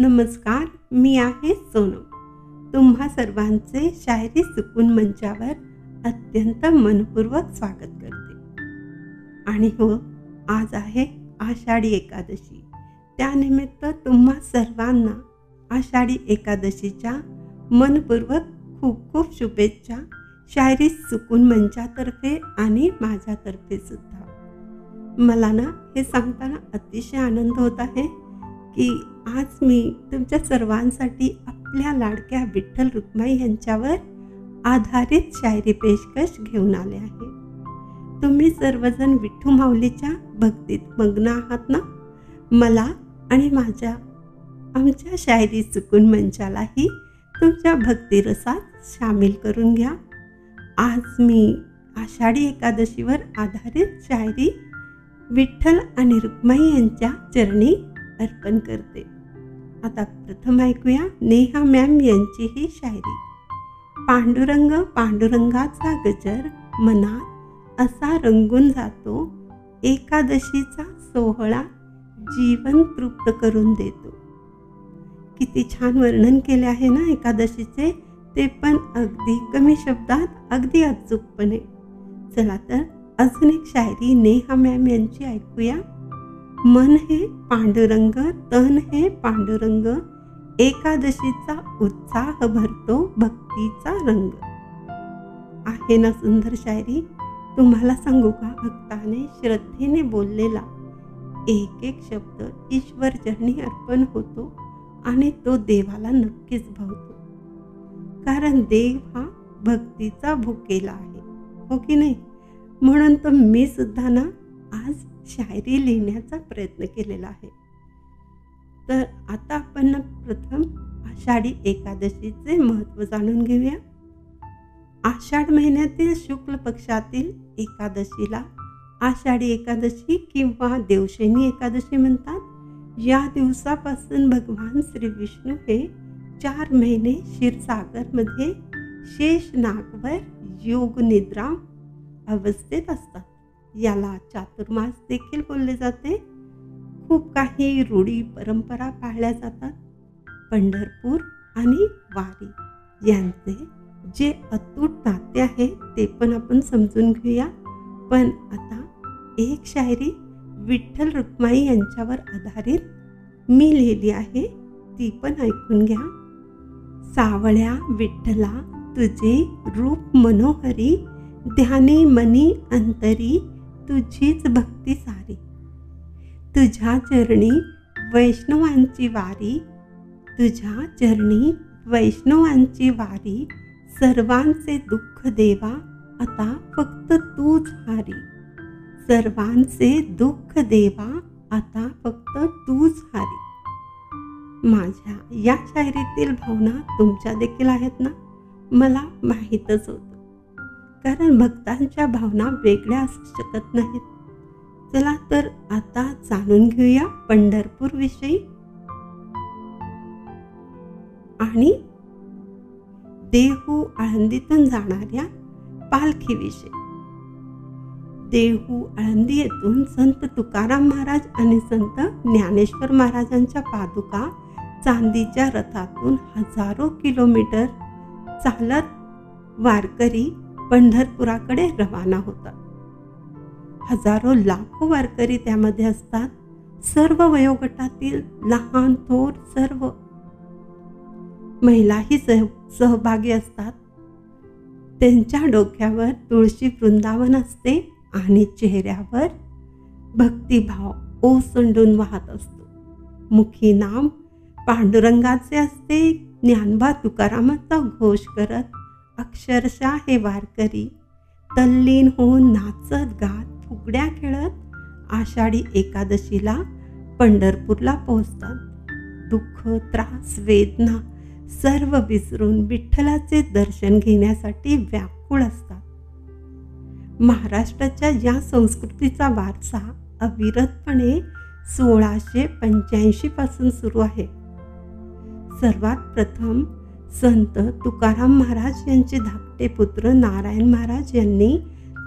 नमस्कार मी आहे सोनम तुम्हा सर्वांचे शायरी सुकून मंचावर अत्यंत मनपूर्वक स्वागत करते. आणि हो आज आहे आषाढी एकादशी. त्यानिमित्त तुम्हा सर्वांना आषाढी एकादशीच्या मनपूर्वक खूप खूप शुभेच्छा शायरी सुकून मंचातर्फे आणि माझ्यातर्फे सुद्धा. मला ना हे सांगताना अतिशय आनंद होत आहे की आज मी तुमच्या सर्वांसाठी आपल्या लाडक्या विठ्ठल रुक्माई यांच्यावर आधारित शायरी पेशकश घेऊन आले आहे. तुम्ही सर्वजण विठ्ठू माऊलीच्या भक्तीत मग्न आहात ना? मला आणि माझ्या आमच्या शायरी चुकून मंचालाही तुमच्या भक्तिरसात सामील करून घ्या. आज मी आषाढी एकादशीवर आधारित शायरी विठ्ठल आणि रुक्माई यांच्या चरणी अर्पण करते. आता प्रथम ऐकूया नेहा मॅम यांची ही शायरी. पांडुरंग पांडुरंगाचा गजर मनात असा रंगून जातो एकादशीचा सोहळा जीवन तृप्त करून देतो. किती छान वर्णन केले आहे ना एकादशीचे ते पण अगदी कमी शब्दात अगदी अचूकपणे. चला तर अजून एक शायरी नेहा मॅम यांची ऐकूया. मन हे पांडुरंग तन हे पांडुरंग. एकादशीचा उत्साह भरतो भक्तीचा रंग. आहे ना सुंदर शायरी? तुम्हाला सांगू का? भक्ताने श्रद्धेने बोललेला. एक एक शब्द ईश्वर चरणी अर्पण होतो आणि तो देवाला नक्कीच भावतो. कारण देव हा भक्तीचा भुकेला आहे. हो की नाही? म्हणून तर मी सुद्धा ना आज शायरी लिहिण्याचा प्रयत्न केलेला आहे. तर आता आपण प्रथम आषाढी एकादशीचे महत्त्व जाणून घेऊया. आषाढ महिन्यातील शुक्ल पक्षातील एकादशीला आषाढी एकादशी किंवा देवशैनी एकादशी म्हणतात. या दिवसापासून भगवान श्री विष्णू हे चार महिने क्षीरसागरमध्ये शेषनागवर योग निद्रा अवस्थेत असतात. याला चातुर्मास देखील बोलले जाते. खूप काही रूढी परंपरा पाळल्या जातात. पंढरपूर आणि वारी यांचे जे अतूट नाते आहे ते पण आपण समजून घेऊया. पण आता एक शायरी विठ्ठल रुक्माई यांच्यावर आधारित मी लिहिली आहे. ती पण ऐकून घ्या. सावळ्या विठ्ठला तुझे रूप मनोहरी ध्याने मनी अंतरी तुझीच भक्ती सारी. तुझ्या चरणी वैष्णवांची वारी तुझ्या चरणी वैष्णवांची वारी सर्वांचे दुःख देवा आता फक्त तूच हारी. सर्वांचे दुःख देवा आता फक्त तूच हारी. माझ्या या शायरीतील भावना तुमच्या देखील आहेत ना? मला माहीतच होत. कारण भक्तांच्या भावना वेगळ्या असू शकत नाहीत. चला तर आता जाणून घेऊया पंढरपूर विषयी. आणि देहू आळंदीतून जाणाऱ्या पालखीविषयी देहू आळंदी येथून संत तुकाराम महाराज आणि संत ज्ञानेश्वर महाराजांच्या पादुका चांदीच्या रथातून हजारो किलोमीटर चालत वारकरी पंढरपुराकडे रवाना होतात. हजारो लाखो वारकरी त्यामध्ये असतात. सर्व वयोगटातील लहान थोर सर्व महिलाही सह सहभागी असतात. त्यांच्या डोक्यावर तुळशी वृंदावन असते आणि चेहऱ्यावर भक्तिभाव ओसंडून वाहत असतो. मुखी नाम पांडुरंगाचे असते. ज्ञानबा तुकारामाचा घोष करत अक्षरशः हे वारकरी तल्लीन होऊन नाचत गात फुगड्या खेळत आषाढी एकादशीला पंढरपूरला पोहोचतात. दुःख त्रास वेदना सर्व विसरून विठ्ठलाचे दर्शन घेण्यासाठी व्याकुळ असतात. महाराष्ट्राच्या या संस्कृतीचा वारसा अविरतपणे सोळाशे पंच्याऐंशी पासून सुरू आहे. सर्वात प्रथम संत तुकाराम महाराज यांचे धाकटे पुत्र नारायण महाराज यांनी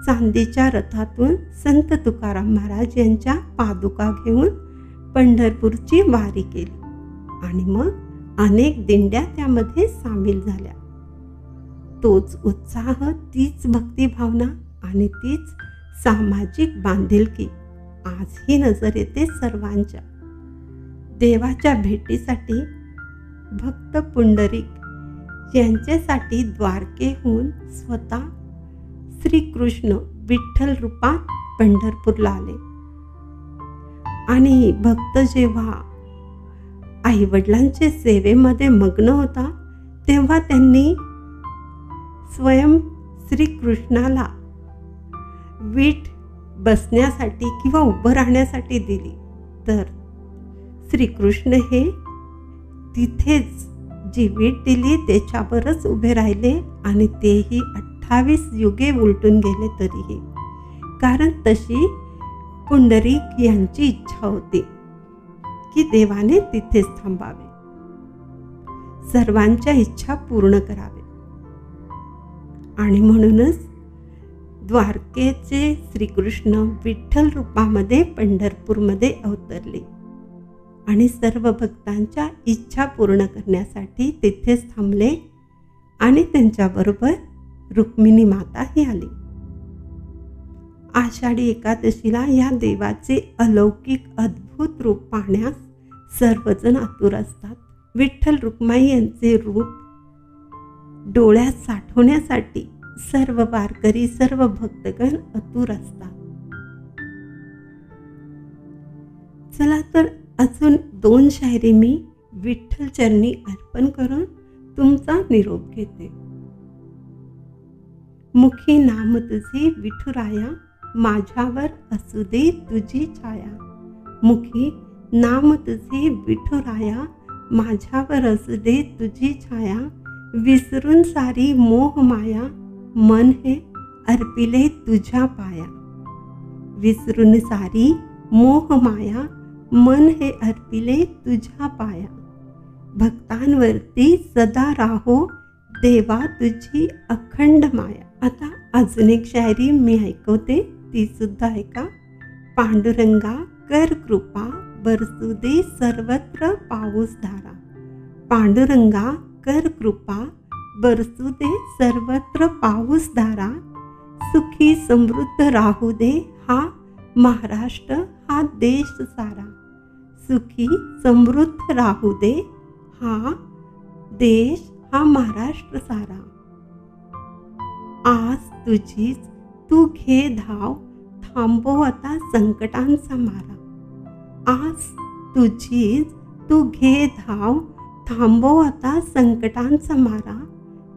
चांदीच्या रथातून संत तुकाराम महाराज यांच्या पादुका घेऊन पंढरपूरची वारी केली. आणि मग अनेक दिंड्या त्यामध्ये सामील झाल्या. तोच उत्साह तीच भक्तिभावना आणि तीच सामाजिक बांधिलकी आजही नजर येते सर्वांच्या. देवाच्या भेटीसाठी भक्त पुंडरिक ज्यांच्यासाठी द्वारकेहून स्वतः श्रीकृष्ण विठ्ठल रूपात पंढरपूरला आले. आणि भक्त जेव्हा आईवडिलांचे सेवेमध्ये मग्न होता तेव्हा त्यांनी स्वयं श्रीकृष्णाला वीट बसण्यासाठी किंवा उभं राहण्यासाठी दिली. तर श्रीकृष्ण हे तिथेच जी वीट दिली त्याच्यावरच उभे राहिले आणि तेही अठ्ठावीस युगे उलटून गेले तरीही. कारण तशी पुंडरीक यांची इच्छा होती की देवाने तिथेच थांबावे. सर्वांच्या इच्छा पूर्ण करावे. आणि म्हणूनच द्वारकेचे श्रीकृष्ण विठ्ठल रूपामध्ये पंढरपूरमध्ये अवतरले. आणि सर्व भक्तांच्या इच्छा पूर्ण करण्यासाठी तिथेच थांबले आणि त्यांच्याबरोबर रुक्मिणी माताही आली. आषाढी एकादशीला या देवाचे अलौकिक अद्भुत रूप पाहण्यास सर्वजण आतुर असतात. विठ्ठल रुक्माई यांचे रूप डोळ्यात साठवण्यासाठी सर्व वारकरी सर्व भक्तगण अतुर असतात. चला तर अजून दोन शायरी मी विठ्ठल चरणी अर्पण करून तुमचा निरोप घेते. मुखी नाम तुझे विठुराया माझ्यावर असू दे तुझी छाया. मुखी नाम तुझे विठुराया माझ्यावर असू दे तुझी छाया. विसरून सारी मोह माया मन हे अर्पिले तुझ्या पाया. विसरून सारी मोह माया मन हे अर्पिले तुझ्या पाया. भक्तांवरती सदा राहो देवा तुझी अखंड माया. आता अजून एक शायरी मी ऐकवते ती सुद्धा ऐका. पांडुरंगा कर कृपा बरसू दे सर्वत्र पाऊस धारा. पांडुरंगा कर कृपा बरसू दे सर्वत्र पाऊस धारा. सुखी समृद्ध राहू दे हा महाराष्ट्र हा देश सारा. सुखी समृद्ध राहू दे. हा देश हा महाराष्ट्र सारा. आज तुझीच तू घे धाव थांबव आता संकटांचा मारा. आज तुझीच तू घे धाव थांबव आता संकटांचा मारा.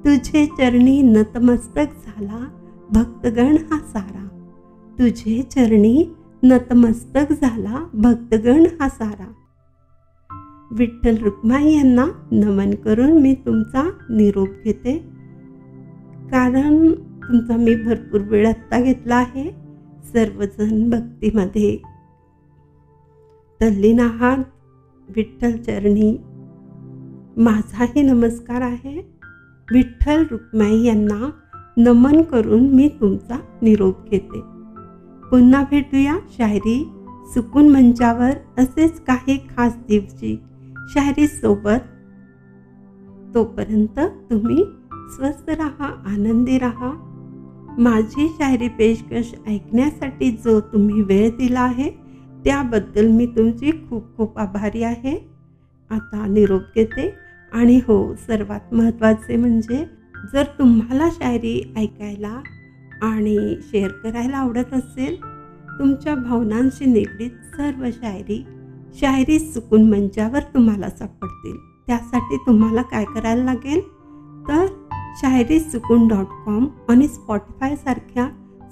तुझे चरणी नतमस्तक झाला भक्तगण हा सारा. तुझे चरणी नतमस्तक झाला भक्तगण हा सारा. विठ्ठल रुक्माई यांना नमन करून मी तुमचा निरोप घेते. कारण तुमचा मी भरपूर वेळ आत्ता घेतला आहे. सर्वजण भक्तीमध्ये तल्लीन आहात विठ्ठल चरणी माझाही नमस्कार आहे. विठ्ठल रुक्माई यांना नमन करून मी तुमचा निरोप घेते. पुन्हा भेटूया शायरी सुकून मंचावर असेच काही खास दिवशी. शायरीसोबत तोपर्यंत तुम्ही स्वस्थ राहा आनंदी राहा. माझी शायरी पेशकश ऐकण्यासाठी जो तुम्ही वेळ दिला आहे त्याबद्दल मी तुमची खूप खूप आभारी आहे. आता निरोप घेते आणि हो सर्वात महत्त्वाचे म्हणजे जर तुम्हाला शायरी ऐकायला आणि शेअर करायला आवडत असेल तुमच्या भावनांशी निगडीत सर्व शायरी शायरी सुकून मंचावर तुम्हाला सापडतील. त्यासाठी तुम्हाला काय करायला लागेल? तर शायरी सुकून डॉट कॉम आणि स्पॉटीफायसारख्या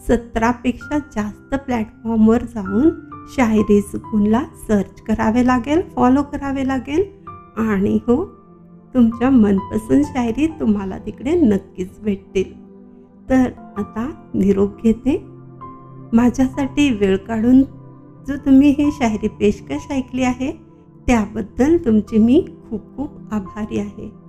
सतरापेक्षा जास्त प्लॅटफॉर्मवर जाऊन शायरी सुकूनला सर्च करावे लागेल फॉलो करावे लागेल आणि हो तुमच्या मनपसंत शायरी तुम्हाला तिकडे नक्कीच भेटतील. तर आता निरोप घेते. माझ्यासाठी वेळ काढून जो तुम्ही ही शायरी पेशकश ऐकली आहे त्याबद्दल तुमची मी खूप खूप आभारी आहे.